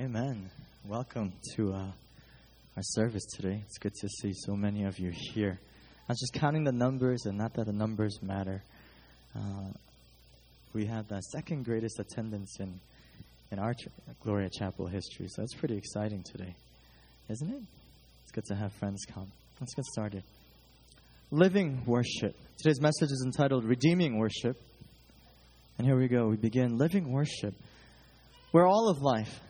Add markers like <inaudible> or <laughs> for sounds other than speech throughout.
Amen. Welcome to uh, our service today. It's good to see so many of you here. I was just counting the numbers, and not that the numbers matter. Uh, we have the second greatest attendance in in our ch- Gloria Chapel history, so that's pretty exciting today, isn't it? It's good to have friends come. Let's get started. Living worship. Today's message is entitled Redeeming Worship. And here we go. We begin living worship, We're all of life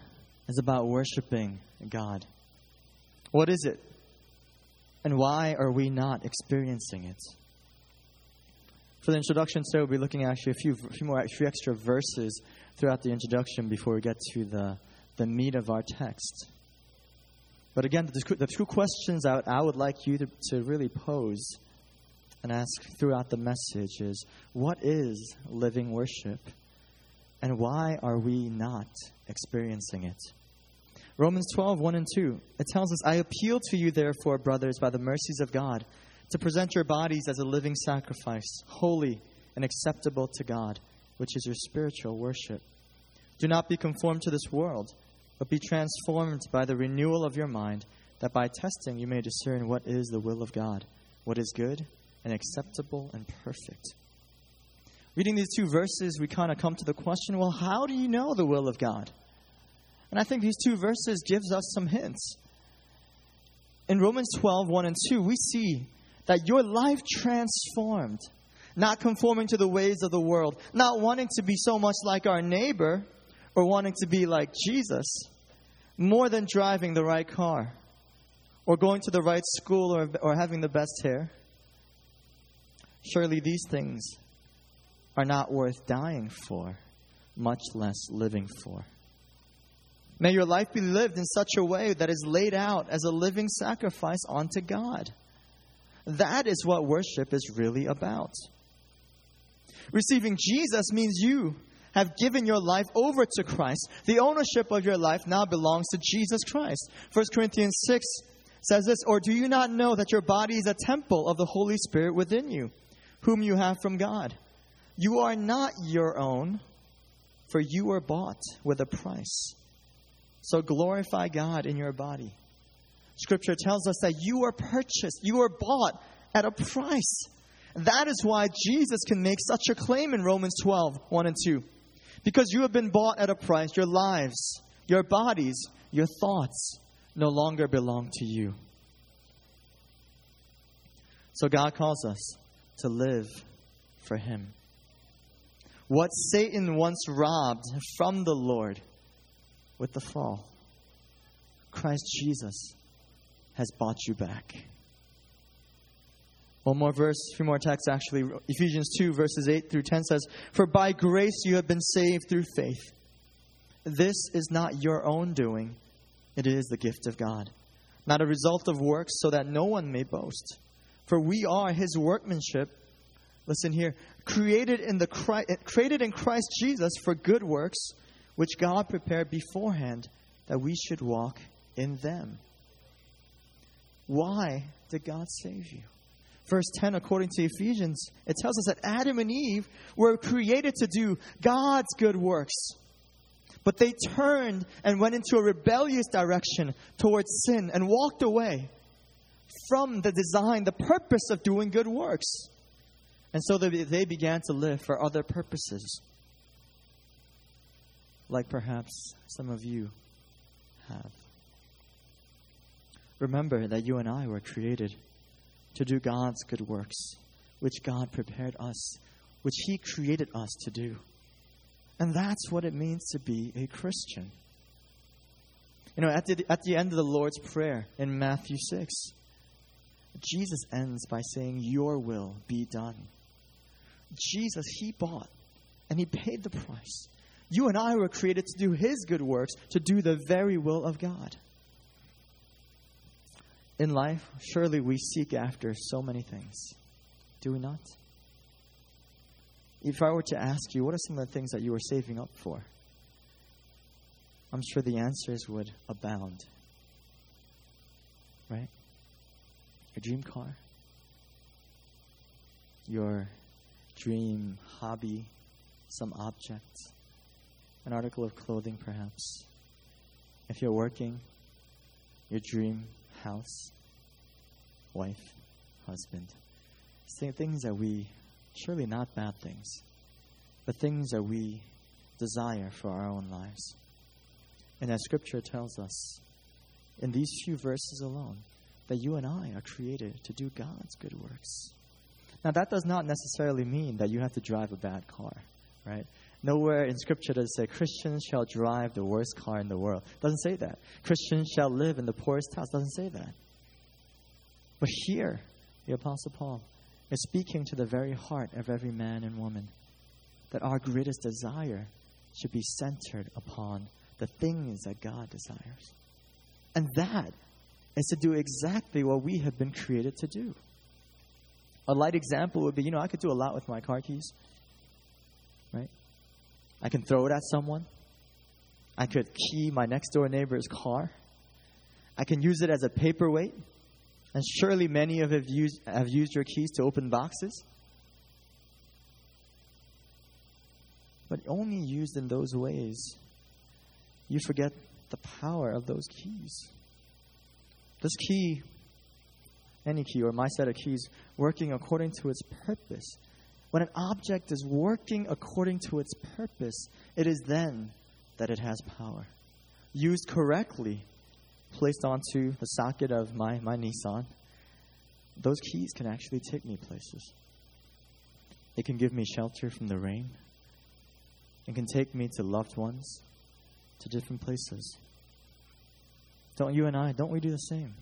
is about worshiping God. What is it? And why are we not experiencing it? For the introduction today, we'll be looking at actually a few, few more, a few extra verses throughout the introduction before we get to the, the meat of our text. But again, the, the two questions I would, I would like you to, to really pose and ask throughout the message is what is living worship? And why are we not experiencing it? Romans 12, 1 and 2. It tells us, I appeal to you, therefore, brothers, by the mercies of God, to present your bodies as a living sacrifice, holy and acceptable to God, which is your spiritual worship. Do not be conformed to this world, but be transformed by the renewal of your mind, that by testing you may discern what is the will of God, what is good and acceptable and perfect. Reading these two verses, we kind of come to the question well, how do you know the will of God? And I think these two verses gives us some hints. In Romans 12, 1 and 2, we see that your life transformed, not conforming to the ways of the world, not wanting to be so much like our neighbor or wanting to be like Jesus, more than driving the right car or going to the right school or, or having the best hair. Surely these things are not worth dying for, much less living for. May your life be lived in such a way that is laid out as a living sacrifice unto God. That is what worship is really about. Receiving Jesus means you have given your life over to Christ. The ownership of your life now belongs to Jesus Christ. 1 Corinthians 6 says this Or do you not know that your body is a temple of the Holy Spirit within you, whom you have from God? You are not your own, for you were bought with a price. So glorify God in your body. Scripture tells us that you are purchased, you are bought at a price. That is why Jesus can make such a claim in Romans 12, 1 and 2. Because you have been bought at a price, your lives, your bodies, your thoughts no longer belong to you. So God calls us to live for Him. What Satan once robbed from the Lord with the fall, Christ Jesus has bought you back. One more verse, a few more texts actually. Ephesians 2, verses 8 through 10 says, For by grace you have been saved through faith. This is not your own doing, it is the gift of God, not a result of works, so that no one may boast. For we are his workmanship. Listen here, created in, the created in Christ Jesus for good works, which God prepared beforehand that we should walk in them. Why did God save you? Verse 10, according to Ephesians, it tells us that Adam and Eve were created to do God's good works. But they turned and went into a rebellious direction towards sin and walked away from the design, the purpose of doing good works. And so they began to live for other purposes, like perhaps some of you have. Remember that you and I were created to do God's good works, which God prepared us, which He created us to do. And that's what it means to be a Christian. You know, at the, at the end of the Lord's Prayer in Matthew 6, Jesus ends by saying, Your will be done. Jesus, He bought and He paid the price. You and I were created to do His good works, to do the very will of God. In life, surely we seek after so many things. Do we not? If I were to ask you, what are some of the things that you are saving up for? I'm sure the answers would abound. Right? Your dream car? Your dream hobby? Some object? An article of clothing, perhaps? if you're working, your dream house, wife, husband, say things that we, surely not bad things, but things that we desire for our own lives. And as Scripture tells us, in these few verses alone, that you and I are created to do God's good works. Now, that does not necessarily mean that you have to drive a bad car, right? Nowhere in Scripture does it say Christians shall drive the worst car in the world. It doesn't say that. Christians shall live in the poorest house. It doesn't say that. But here, the Apostle Paul is speaking to the very heart of every man and woman that our greatest desire should be centered upon the things that God desires. And that is to do exactly what we have been created to do. A light example would be you know, I could do a lot with my car keys, right? I can throw it at someone. I could key my next door neighbor's car. I can use it as a paperweight. And surely many of you have used, have used your keys to open boxes. But only used in those ways, you forget the power of those keys. This key, any key or my set of keys, working according to its purpose. When an object is working according to its purpose, it is then that it has power. Used correctly, placed onto the socket of my, my Nissan, those keys can actually take me places. It can give me shelter from the rain. It can take me to loved ones, to different places. Don't you and I, don't we do the same?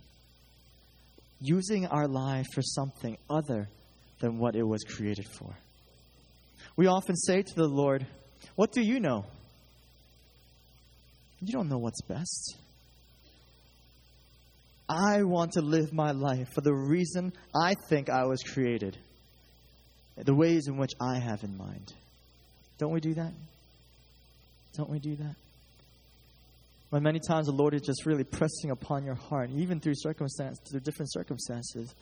Using our life for something other than what it was created for. We often say to the Lord, What do you know? You don't know what's best. I want to live my life for the reason I think I was created, the ways in which I have in mind. Don't we do that? Don't we do that? When many times the Lord is just really pressing upon your heart, even through circumstances, through different circumstances,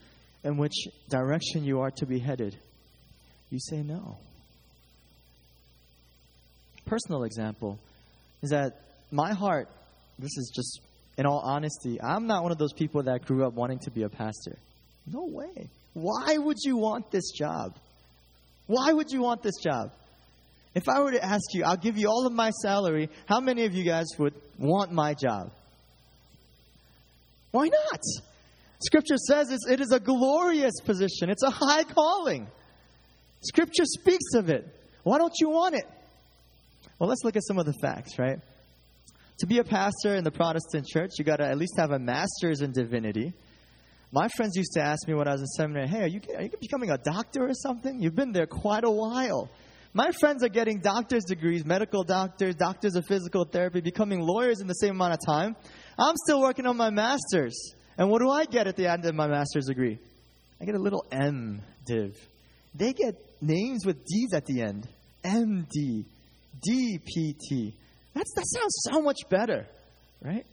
in which direction you are to be headed, you say no. Personal example is that my heart, this is just in all honesty, I'm not one of those people that grew up wanting to be a pastor. No way. Why would you want this job? Why would you want this job? If I were to ask you, I'll give you all of my salary, how many of you guys would want my job? Why not? Scripture says it is a glorious position, it's a high calling. Scripture speaks of it. Why don't you want it? Well, let's look at some of the facts, right? To be a pastor in the Protestant church, you got to at least have a master's in divinity. My friends used to ask me when I was in seminary, hey, are you, are you becoming a doctor or something? You've been there quite a while. My friends are getting doctor's degrees, medical doctors, doctors of physical therapy, becoming lawyers in the same amount of time. I'm still working on my master's. And what do I get at the end of my master's degree? I get a little M div. They get names with D's at the end MD, DPT. That's, that sounds so much better, right?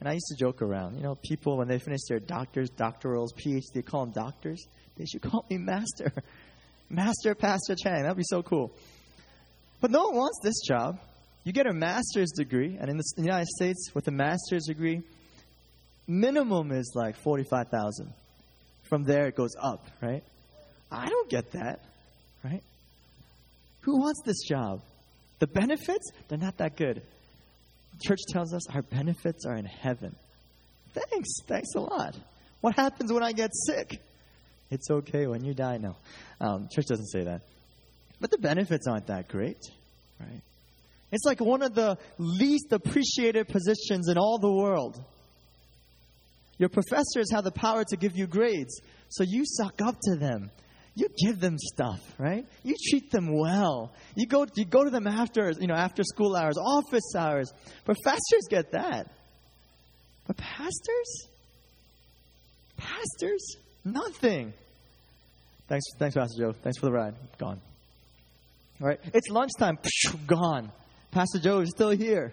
And I used to joke around. You know, people, when they finish their doctors, doctorals, PhD, call them doctors. They should call me master. <laughs> Master Pastor Chang. That'd be so cool. But no one wants this job. You get a master's degree, and in the United States, with a master's degree, minimum is like 45,000. From there, it goes up, right? I don't get that, right? Who wants this job? The benefits, they're not that good. Church tells us our benefits are in heaven. Thanks. Thanks a lot. What happens when I get sick? It's okay when you die. No, um, church doesn't say that. But the benefits aren't that great, right? It's like one of the least appreciated positions in all the world. Your professors have the power to give you grades, so you suck up to them. You give them stuff, right? You treat them well. You go, you go to them after, you know, after school hours, office hours. Professors get that. But pastors? Pastors? Nothing. Thanks, thanks, Pastor Joe. Thanks for the ride. Gone. All right. It's lunchtime. Psh, Gone. Pastor Joe is still here.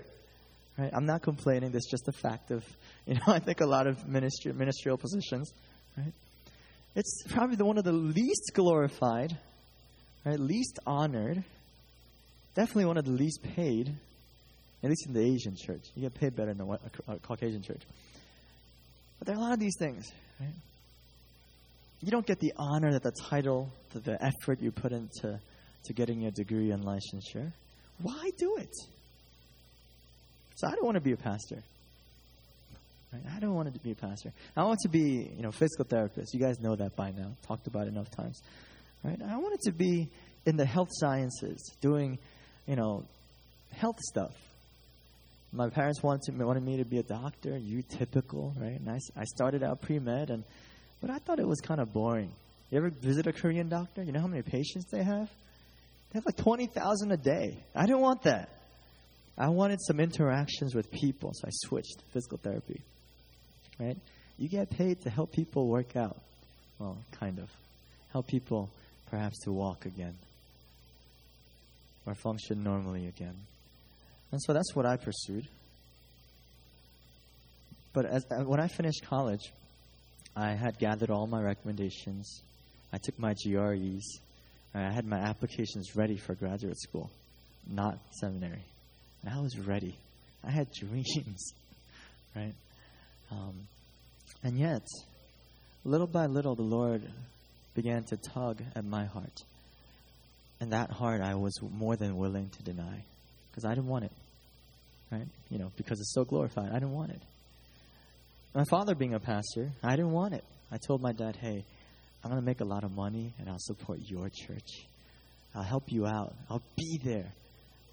Right? I'm not complaining. That's just a fact of, <laughs> you know, I think a lot of ministry, ministerial positions, right? It's probably the one of the least glorified, right? Least honored. Definitely one of the least paid. At least in the Asian church. You get paid better in the Caucasian church. But there are a lot of these things, right? You don't get the honor, that the title, the effort you put into to getting your degree and licensure. Why do it? So I don't want to be a pastor. Right? I don't want to be a pastor. I want to be, you know, physical therapist. You guys know that by now. Talked about it enough times. Right? I wanted to be in the health sciences, doing, you know, health stuff. My parents wanted, to, wanted me to be a doctor, you typical, right? And I, I started out pre med, and but I thought it was kind of boring. You ever visit a Korean doctor? You know how many patients they have? They have like 20,000 a day. I didn't want that. I wanted some interactions with people, so I switched to physical therapy. Right? You get paid to help people work out. Well, kind of. Help people perhaps to walk again or function normally again. And so that's what I pursued. But as, uh, when I finished college, I had gathered all my recommendations. I took my GREs. I had my applications ready for graduate school, not seminary. And I was ready. I had <laughs> dreams, right? Um, and yet, little by little, the Lord began to tug at my heart. And that heart I was more than willing to deny because I didn't want it, right? You know, because it's so glorified. I didn't want it. My father being a pastor, I didn't want it. I told my dad, hey, I'm going to make a lot of money and I'll support your church. I'll help you out. I'll be there.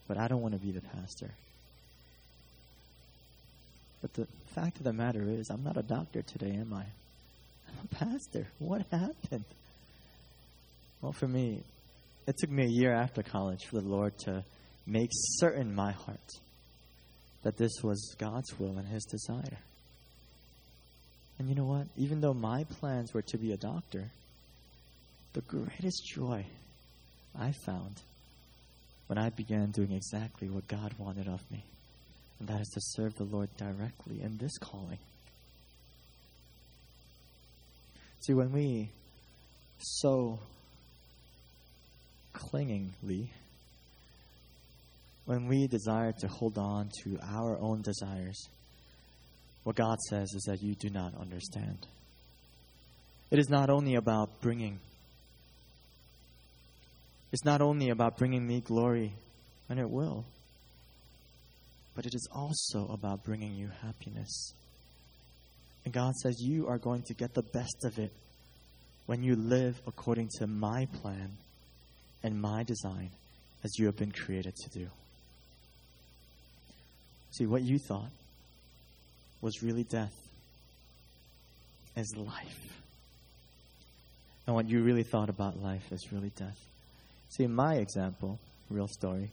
But I don't want to be the pastor. But the fact of the matter is, I'm not a doctor today, am I? I'm a pastor. What happened? Well, for me, it took me a year after college for the Lord to make certain my heart that this was God's will and His desire. And you know what? Even though my plans were to be a doctor, the greatest joy I found when I began doing exactly what God wanted of me, and that is to serve the Lord directly in this calling. See, when we so clingingly, when we desire to hold on to our own desires, what God says is that you do not understand. It is not only about bringing it's not only about bringing me glory, and it will, but it is also about bringing you happiness. And God says, You are going to get the best of it when you live according to my plan and my design as you have been created to do. See, what you thought was really death is life. And what you really thought about life is really death. See, in my example, real story,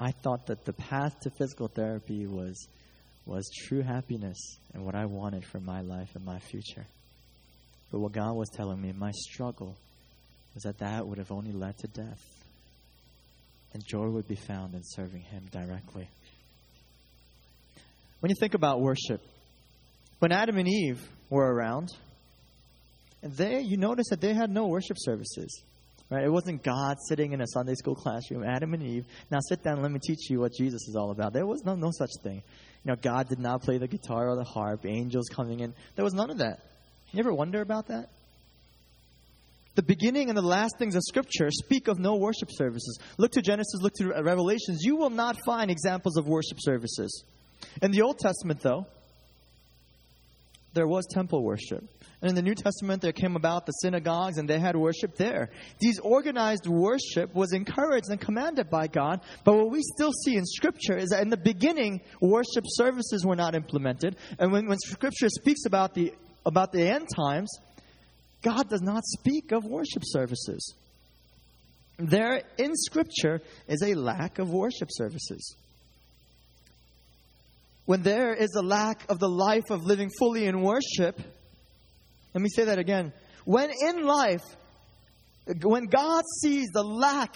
I thought that the path to physical therapy was, was true happiness and what I wanted for my life and my future. But what God was telling me, my struggle, was that that would have only led to death. And joy would be found in serving Him directly. When you think about worship, when Adam and Eve were around, they, you notice that they had no worship services. Right? It wasn't God sitting in a Sunday school classroom, Adam and Eve. Now sit down and let me teach you what Jesus is all about. There was no, no such thing. You know, God did not play the guitar or the harp, angels coming in. There was none of that. You ever wonder about that? The beginning and the last things of Scripture speak of no worship services. Look to Genesis, look to Revelations. You will not find examples of worship services. In the Old Testament, though, there was temple worship. And in the New Testament, there came about the synagogues and they had worship there. These organized worship was encouraged and commanded by God. But what we still see in Scripture is that in the beginning, worship services were not implemented. And when, when Scripture speaks about the, about the end times, God does not speak of worship services. There in Scripture is a lack of worship services when there is a lack of the life of living fully in worship, let me say that again. When in life, when God sees the lack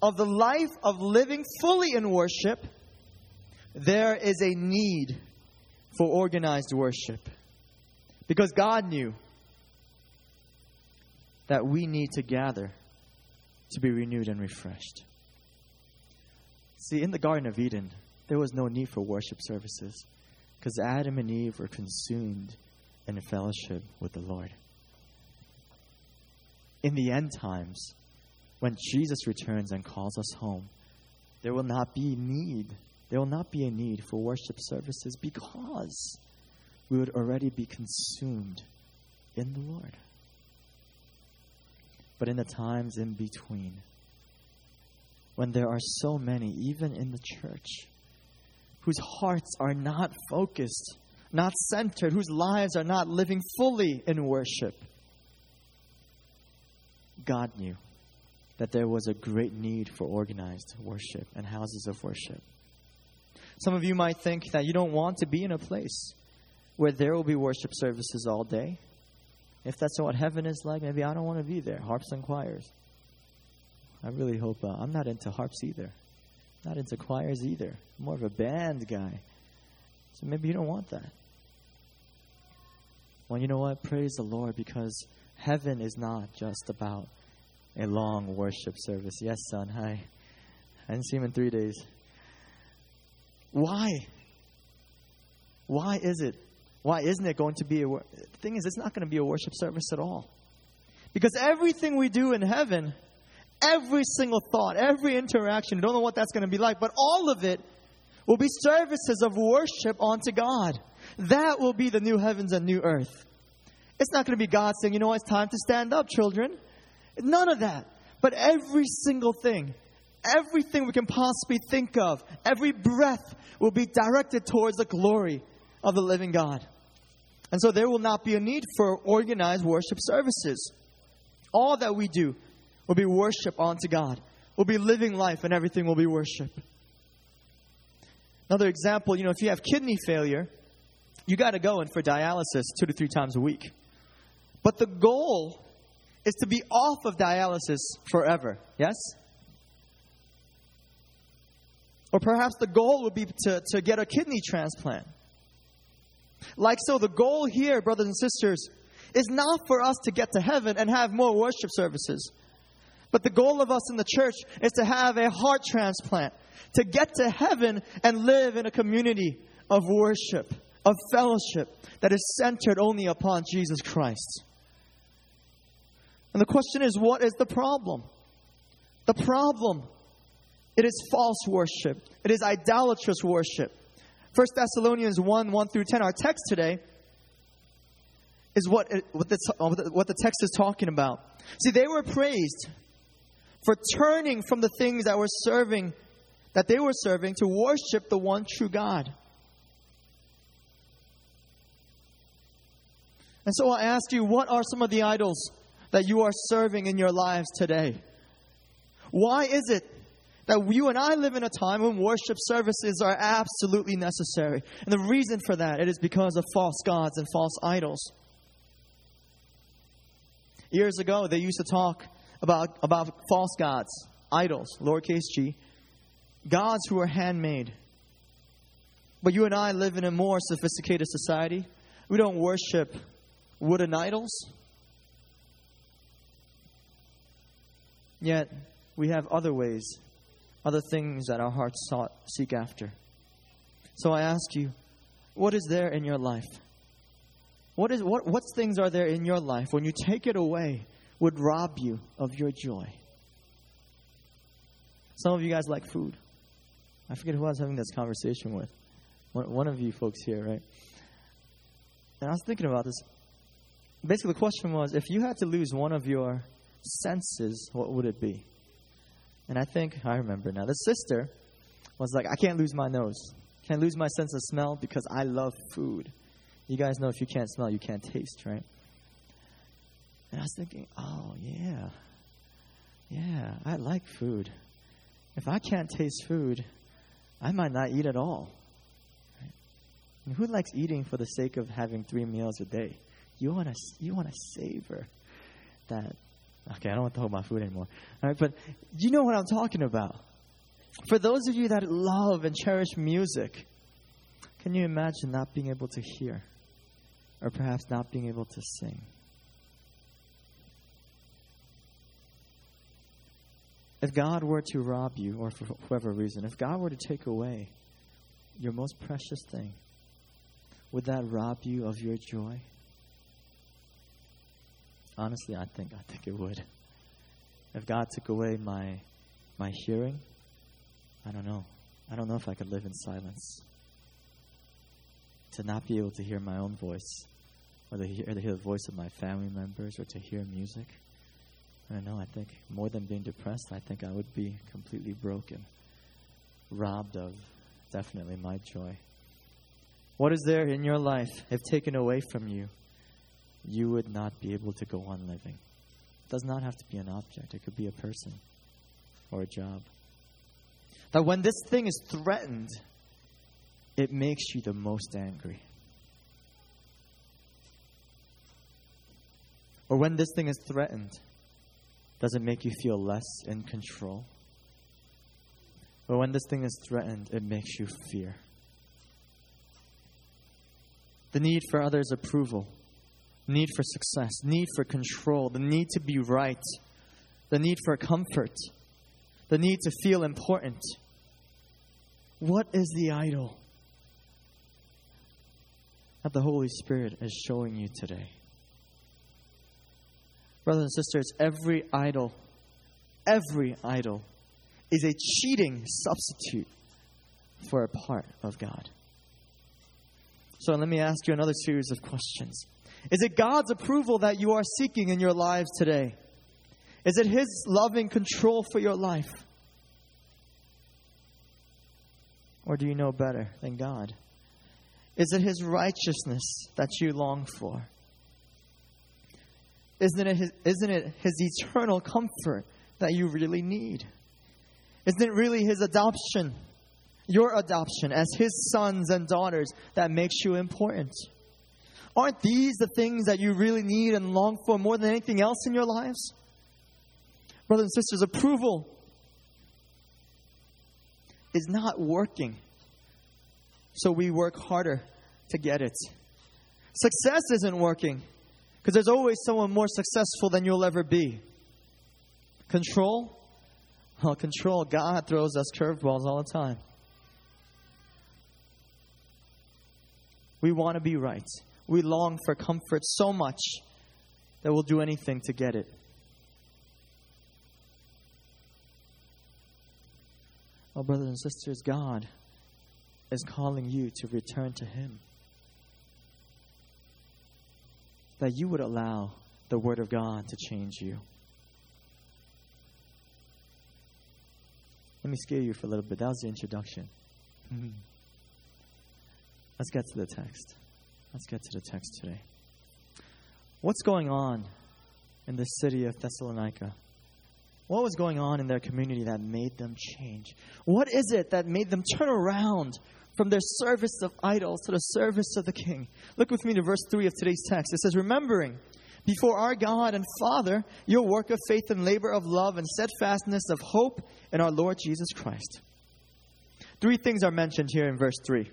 of the life of living fully in worship, there is a need for organized worship. Because God knew that we need to gather to be renewed and refreshed. See, in the Garden of Eden, there was no need for worship services because Adam and Eve were consumed in fellowship with the Lord. In the end times, when Jesus returns and calls us home, there will not be need. There will not be a need for worship services because we would already be consumed in the Lord. But in the times in between, when there are so many, even in the church, whose hearts are not focused, not centered, whose lives are not living fully in worship, God knew that there was a great need for organized worship and houses of worship. Some of you might think that you don't want to be in a place where there will be worship services all day. If that's what heaven is like, maybe I don't want to be there. Harps and choirs. I really hope uh, I'm not into harps either. Not into choirs either. I'm more of a band guy. So maybe you don't want that. Well, you know what? Praise the Lord because heaven is not just about a long worship service. Yes, son. Hi. I didn't see him in three days. Why? Why is it? Why isn't it going to be a the thing is it's not going to be a worship service at all. Because everything we do in heaven, every single thought, every interaction, I don't know what that's going to be like, but all of it will be services of worship unto God. That will be the new heavens and new earth. It's not going to be God saying, you know it's time to stand up, children. None of that. But every single thing, everything we can possibly think of, every breath will be directed towards the glory of the living God. And so there will not be a need for organized worship services. All that we do will be worship unto God. We'll be living life and everything will be worship. Another example, you know, if you have kidney failure, you got to go in for dialysis two to three times a week. But the goal is to be off of dialysis forever. Yes? Or perhaps the goal would be to, to get a kidney transplant. Like so, the goal here, brothers and sisters, is not for us to get to heaven and have more worship services. But the goal of us in the church is to have a heart transplant, to get to heaven and live in a community of worship, of fellowship that is centered only upon Jesus Christ. And the question is what is the problem? The problem it is false worship. It is idolatrous worship. 1 Thessalonians 1 1 through 10, our text today, is what, it, what, what the text is talking about. See, they were praised for turning from the things that were serving, that they were serving, to worship the one true God. And so I ask you, what are some of the idols that you are serving in your lives today? Why is it that you and I live in a time when worship services are absolutely necessary. And the reason for that, it is because of false gods and false idols. Years ago, they used to talk about, about false gods, idols, lowercase g, gods who are handmade. But you and I live in a more sophisticated society. We don't worship wooden idols. Yet, we have other ways other things that our hearts sought, seek after. So I ask you, what is there in your life? What, is, what, what things are there in your life when you take it away would rob you of your joy? Some of you guys like food. I forget who I was having this conversation with. One, of you folks here, right? And I was thinking about this. Basically, the question was if you had to lose one of your senses, what would it be? And I think, I remember now, the sister was like, I can't lose my nose. Can't lose my sense of smell because I love food. You guys know if you can't smell, you can't taste, right? And I was thinking, oh, yeah. Yeah, I like food. If I can't taste food, I might not eat at all. Right? And who likes eating for the sake of having three meals a day? You want to you want to savor that Okay, I don't want to talk about food anymore. All right, but you know what I'm talking about. For those of you that love and cherish music, can you imagine not being able to hear? Or perhaps not being able to sing? If God were to rob you, or for whatever reason, if God were to take away your most precious thing, would that rob you of your joy? Honestly, I think I think it would. If God took away my my hearing, I don't know. I don't know if I could live in silence. To not be able to hear my own voice, or to hear, to hear the voice of my family members, or to hear music. I know. I think more than being depressed, I think I would be completely broken, robbed of definitely my joy. What is there in your life, if taken away from you, you would not be able to go on living? It does not have to be an object, it could be a person or a job. That when this thing is threatened, it makes you the most angry. Or when this thing is threatened, does it make you feel less in control? But when this thing is threatened, it makes you fear. The need for others' approval, need for success, need for control, the need to be right, the need for comfort, the need to feel important. What is the idol that the Holy Spirit is showing you today? Brothers and sisters, every idol, every idol is a cheating substitute for a part of God. So let me ask you another series of questions. Is it God's approval that you are seeking in your lives today? Is it His loving control for your life? Or do you know better than God? Is it His righteousness that you long for? Isn't it his, isn't it his eternal comfort that you really need? Isn't it really his adoption, your adoption as his sons and daughters that makes you important? Aren't these the things that you really need and long for more than anything else in your lives? Brothers and sisters, approval is not working. So we work harder to get it. Success isn't working. Because there's always someone more successful than you'll ever be. Control? Well, control. God throws us curveballs all the time. We want to be right. We long for comfort so much that we'll do anything to get it. Oh, brothers and sisters, God is calling you to return to Him. That you would allow the Word of God to change you. Let me scare you for a little bit. That was the introduction. Mm-hmm. Let's get to the text. Let's get to the text today. What's going on in the city of Thessalonica? What was going on in their community that made them change? What is it that made them turn around from their service of idols to the service of the King? Look with me to verse 3 of today's text. It says, Remembering before our God and Father your work of faith and labor of love and steadfastness of hope in our Lord Jesus Christ. Three things are mentioned here in verse 3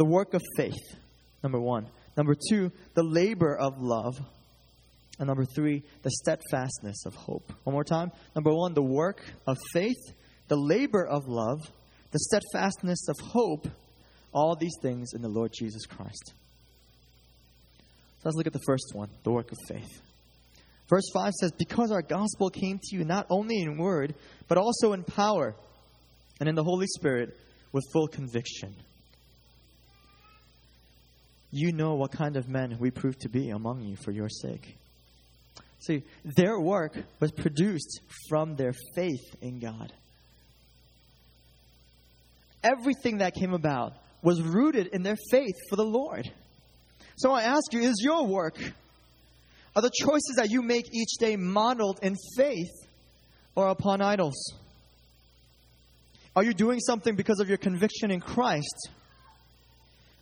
the work of faith, number one. Number two, the labor of love. And number three, the steadfastness of hope. One more time. Number one, the work of faith, the labor of love, the steadfastness of hope. All these things in the Lord Jesus Christ. So let's look at the first one the work of faith. Verse 5 says, Because our gospel came to you not only in word, but also in power and in the Holy Spirit with full conviction. You know what kind of men we proved to be among you for your sake. See, their work was produced from their faith in God. Everything that came about was rooted in their faith for the Lord. So I ask you, is your work, are the choices that you make each day modeled in faith or upon idols? Are you doing something because of your conviction in Christ?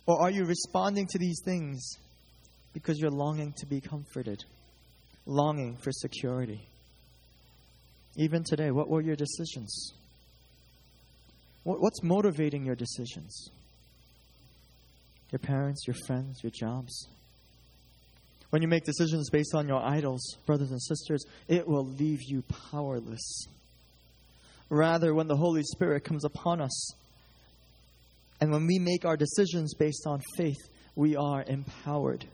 Or are you responding to these things because you're longing to be comforted, longing for security? Even today, what were your decisions? What's motivating your decisions? Your parents, your friends, your jobs? When you make decisions based on your idols, brothers and sisters, it will leave you powerless. Rather, when the Holy Spirit comes upon us, and when we make our decisions based on faith, we are empowered.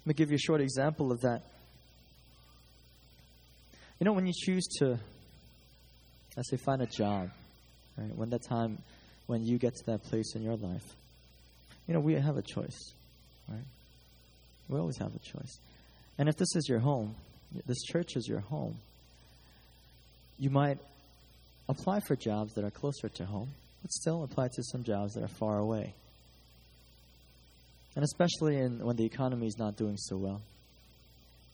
Let me give you a short example of that. You know, when you choose to, let's say, find a job, right? When that time, when you get to that place in your life, you know, we have a choice, right? We always have a choice. And if this is your home, this church is your home, you might apply for jobs that are closer to home, but still apply to some jobs that are far away. And especially in, when the economy is not doing so well,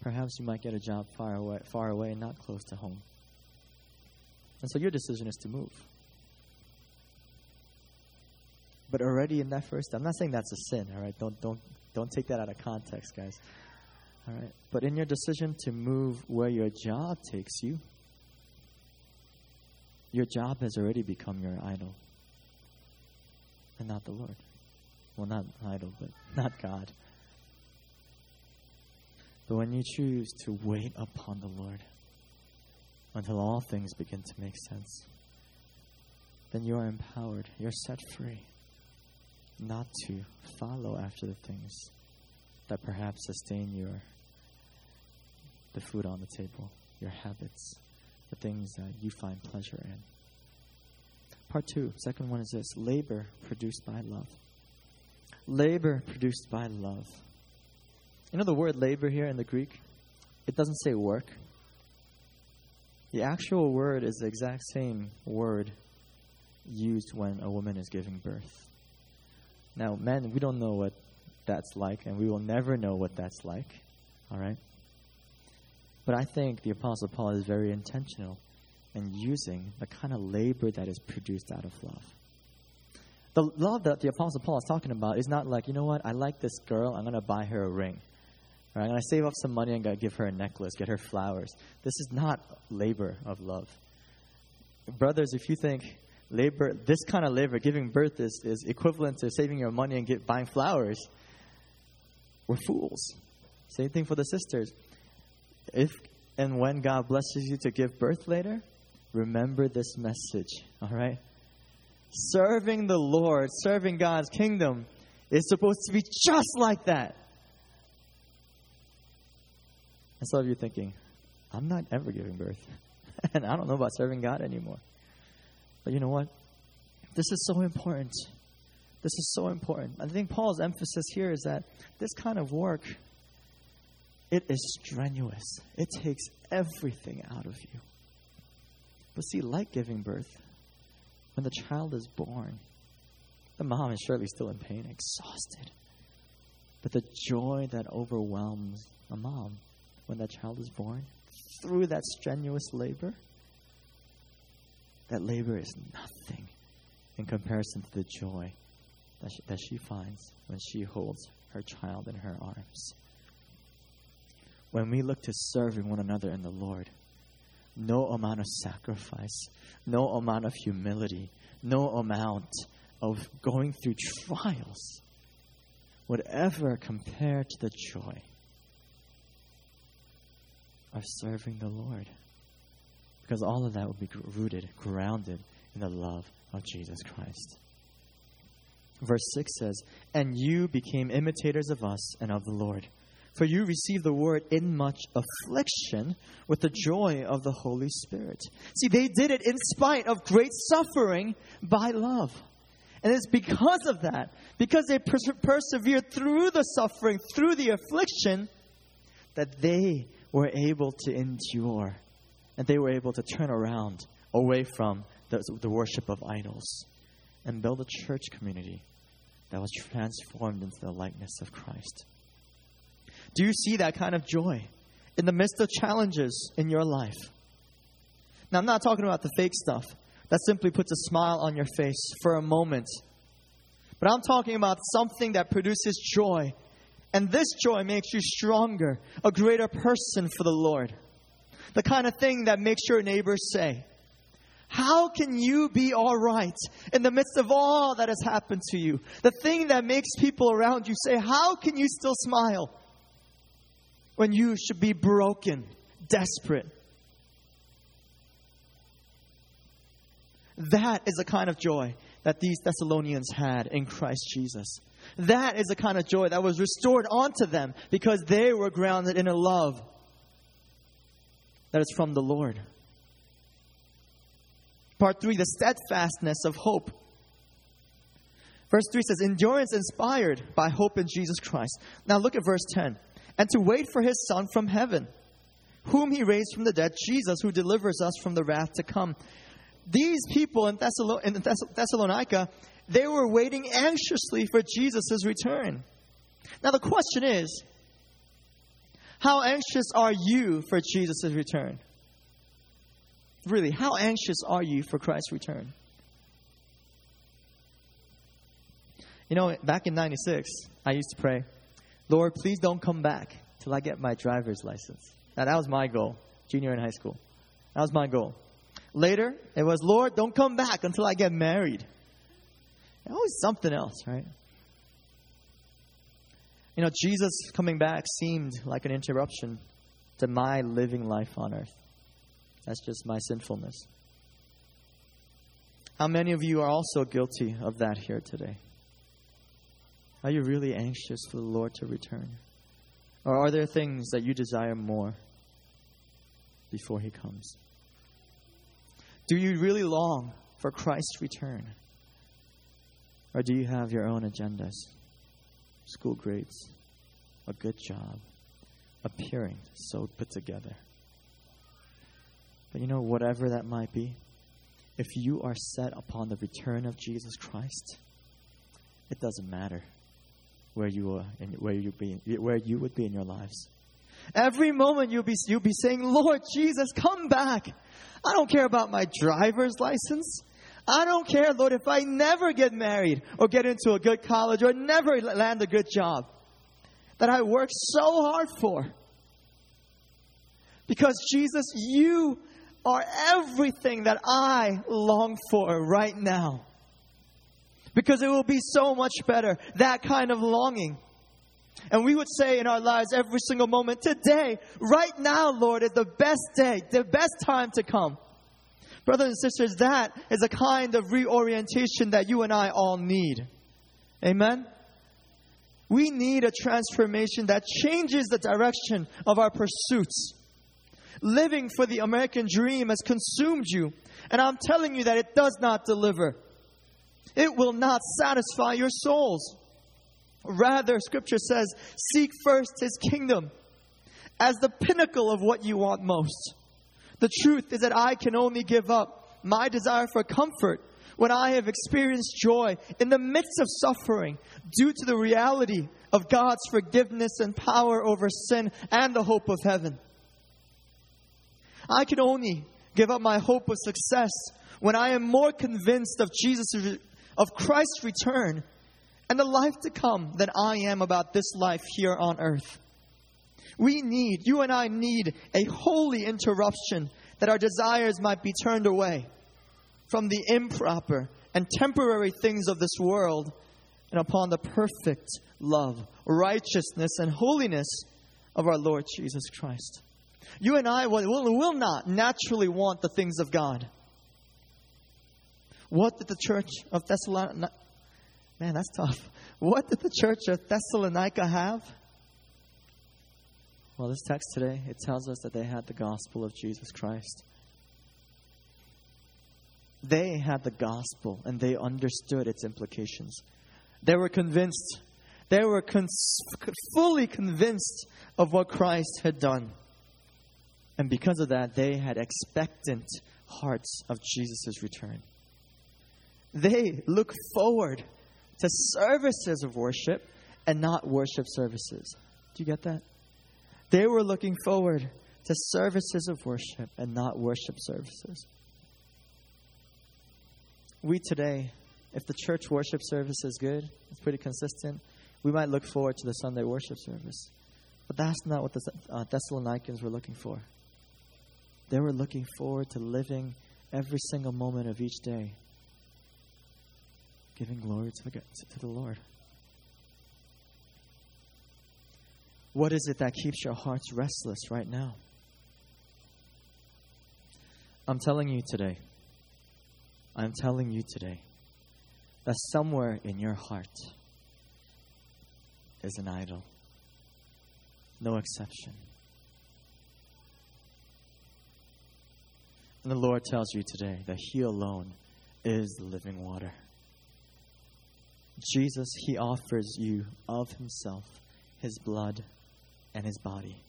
perhaps you might get a job far away, far away, not close to home. And so your decision is to move. But already in that first, I'm not saying that's a sin, all right? Don't, don't, don't take that out of context, guys. All right? But in your decision to move where your job takes you, your job has already become your idol and not the Lord. Well, not idol, but not God. But when you choose to wait upon the Lord until all things begin to make sense, then you are empowered. You're set free not to follow after the things that perhaps sustain your the food on the table, your habits, the things that you find pleasure in. Part two, second one is this labor produced by love. Labor produced by love. You know the word labor here in the Greek? It doesn't say work. The actual word is the exact same word used when a woman is giving birth. Now, men, we don't know what that's like, and we will never know what that's like. All right? But I think the Apostle Paul is very intentional in using the kind of labor that is produced out of love. The love that the Apostle Paul is talking about is not like, you know what, I like this girl, I'm going to buy her a ring. Or I'm going to save up some money and give her a necklace, get her flowers. This is not labor of love. Brothers, if you think labor, this kind of labor, giving birth, is, is equivalent to saving your money and get, buying flowers, we're fools. Same thing for the sisters. If and when God blesses you to give birth later, remember this message, all right? Serving the Lord, serving God's kingdom is supposed to be just like that. And some of you thinking, I'm not ever giving birth. <laughs> and I don't know about serving God anymore. But you know what? This is so important. This is so important. I think Paul's emphasis here is that this kind of work it is strenuous. It takes everything out of you. But see, like giving birth, when the child is born, the mom is surely still in pain, exhausted. But the joy that overwhelms a mom when that child is born through that strenuous labor, that labor is nothing in comparison to the joy that she, that she finds when she holds her child in her arms when we look to serving one another in the Lord, no amount of sacrifice, no amount of humility, no amount of going through trials would ever compare to the joy of serving the Lord. Because all of that would be rooted, grounded in the love of Jesus Christ. Verse 6 says, And you became imitators of us and of the Lord for you received the word in much affliction with the joy of the Holy Spirit. See, they did it in spite of great suffering by love. And it's because of that, because they pers- persevered through the suffering, through the affliction, that they were able to endure. And they were able to turn around away from the, the worship of idols and build a church community that was transformed into the likeness of Christ. Do you see that kind of joy in the midst of challenges in your life? Now, I'm not talking about the fake stuff that simply puts a smile on your face for a moment, but I'm talking about something that produces joy. And this joy makes you stronger, a greater person for the Lord. The kind of thing that makes your neighbors say, how can you be all right in the midst of all that has happened to you? The thing that makes people around you say, How can you still smile? when you should be broken, desperate. That is the kind of joy that these Thessalonians had in Christ Jesus. That is the kind of joy that was restored onto them because they were grounded in a love that is from the Lord. Part three, the steadfastness of hope. Verse 3 says, Endurance inspired by hope in Jesus Christ. Now look at verse 10. And to wait for his Son from heaven, whom he raised from the dead, Jesus, who delivers us from the wrath to come. These people in, in Thess- Thessalonica, they were waiting anxiously for Jesus' return. Now the question is, how anxious are you for Jesus' return? Really, how anxious are you for Christ's return? You know, back in 96, I used to pray, Lord, please don't come back till I get my driver's license. Now, that was my goal, junior in high school. That was my goal. Later, it was, Lord, don't come back until I get married. Always something else, right? You know, Jesus coming back seemed like an interruption to my living life on earth. That's just my sinfulness. How many of you are also guilty of that here today? Are you really anxious for the Lord to return? Or are there things that you desire more before He comes? Do you really long for Christ's return? Or do you have your own agendas? School grades, a good job, appearing so put together. But you know, whatever that might be, if you are set upon the return of Jesus Christ, it doesn't matter where you are and where you be where you would be in your lives. Every moment you'll be you'll be saying, Lord Jesus, come back. I don't care about my driver's license. I don't care, Lord, if I never get married or get into a good college or never land a good job that I worked so hard for. Because Jesus, you are everything that I long for right now. Because it will be so much better, that kind of longing. And we would say in our lives every single moment, today, right now, Lord, is the best day, the best time to come. Brothers and sisters, that is a kind of reorientation that you and I all need. Amen? We need a transformation that changes the direction of our pursuits. Living for the American dream has consumed you, and I'm telling you that it does not deliver. It will not satisfy your souls. Rather, Scripture says, seek first His kingdom as the pinnacle of what you want most. The truth is that I can only give up my desire for comfort when I have experienced joy in the midst of suffering due to the reality of God's forgiveness and power over sin and the hope of heaven. I can only give up my hope of success when I am more convinced of Jesus' of Christ's return and the life to come than I am about this life here on earth. We need, you and I need a holy interruption that our desires might be turned away from the improper and temporary things of this world and upon the perfect love, righteousness, and holiness of our Lord Jesus Christ. You and I will, will not naturally want the things of God. What did the church of Thessalonica, man, that's tough. What did the church of Thessalonica have? Well, this text today, it tells us that they had the gospel of Jesus Christ. They had the gospel and they understood its implications. They were convinced. They were cons- fully convinced of what Christ had done. And because of that, they had expectant hearts of Jesus' return. They look forward to services of worship and not worship services. Do you get that? They were looking forward to services of worship and not worship services. We today, if the church worship service is good, it's pretty consistent, we might look forward to the Sunday worship service. But that's not what the uh, Thessalonians were looking for. They were looking forward to living every single moment of each day, giving glory to the, to the Lord. What is it that keeps your hearts restless right now? I'm telling you today, I'm telling you today that somewhere in your heart is an idol. No exception. And the Lord tells you today that He alone is the living water. Jesus, He offers you of Himself, His blood, and His body.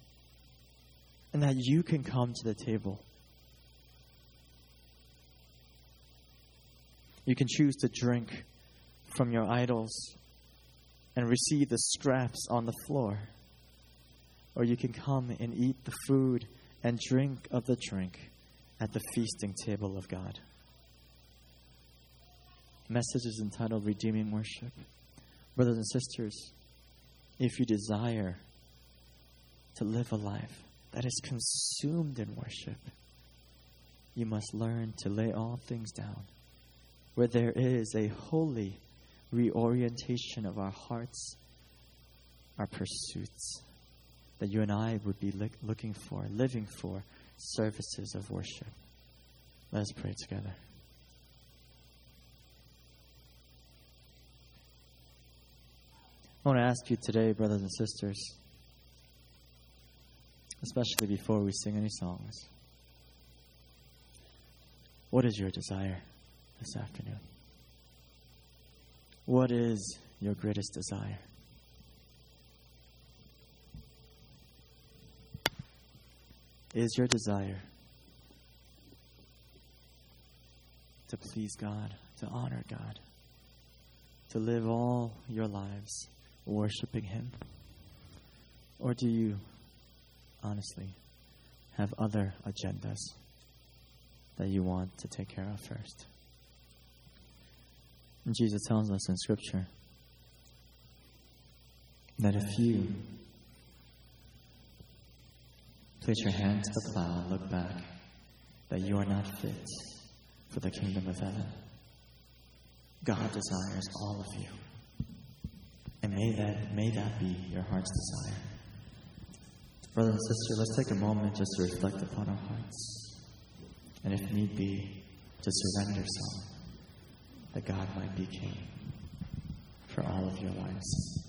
And that you can come to the table. You can choose to drink from your idols and receive the scraps on the floor. Or you can come and eat the food and drink of the drink at the feasting table of God. Message is entitled Redeeming Worship. Brothers and sisters, if you desire to live a life that is consumed in worship, you must learn to lay all things down. Where there is a holy reorientation of our hearts, our pursuits, that you and I would be looking for, living for services of worship. Let us pray together. I want to ask you today, brothers and sisters, especially before we sing any songs, what is your desire this afternoon? What is your greatest desire? Is your desire to please God, to honor God, to live all your lives worshiping Him? Or do you honestly have other agendas that you want to take care of first? And Jesus tells us in Scripture that if you place your hand to the plow and look back, that you are not fit for the kingdom of heaven. God desires all of you. And may that, may that be your heart's desire. Brother and sister, let's take a moment just to reflect upon our hearts. And if need be, to surrender some that God might be king for all of your lives.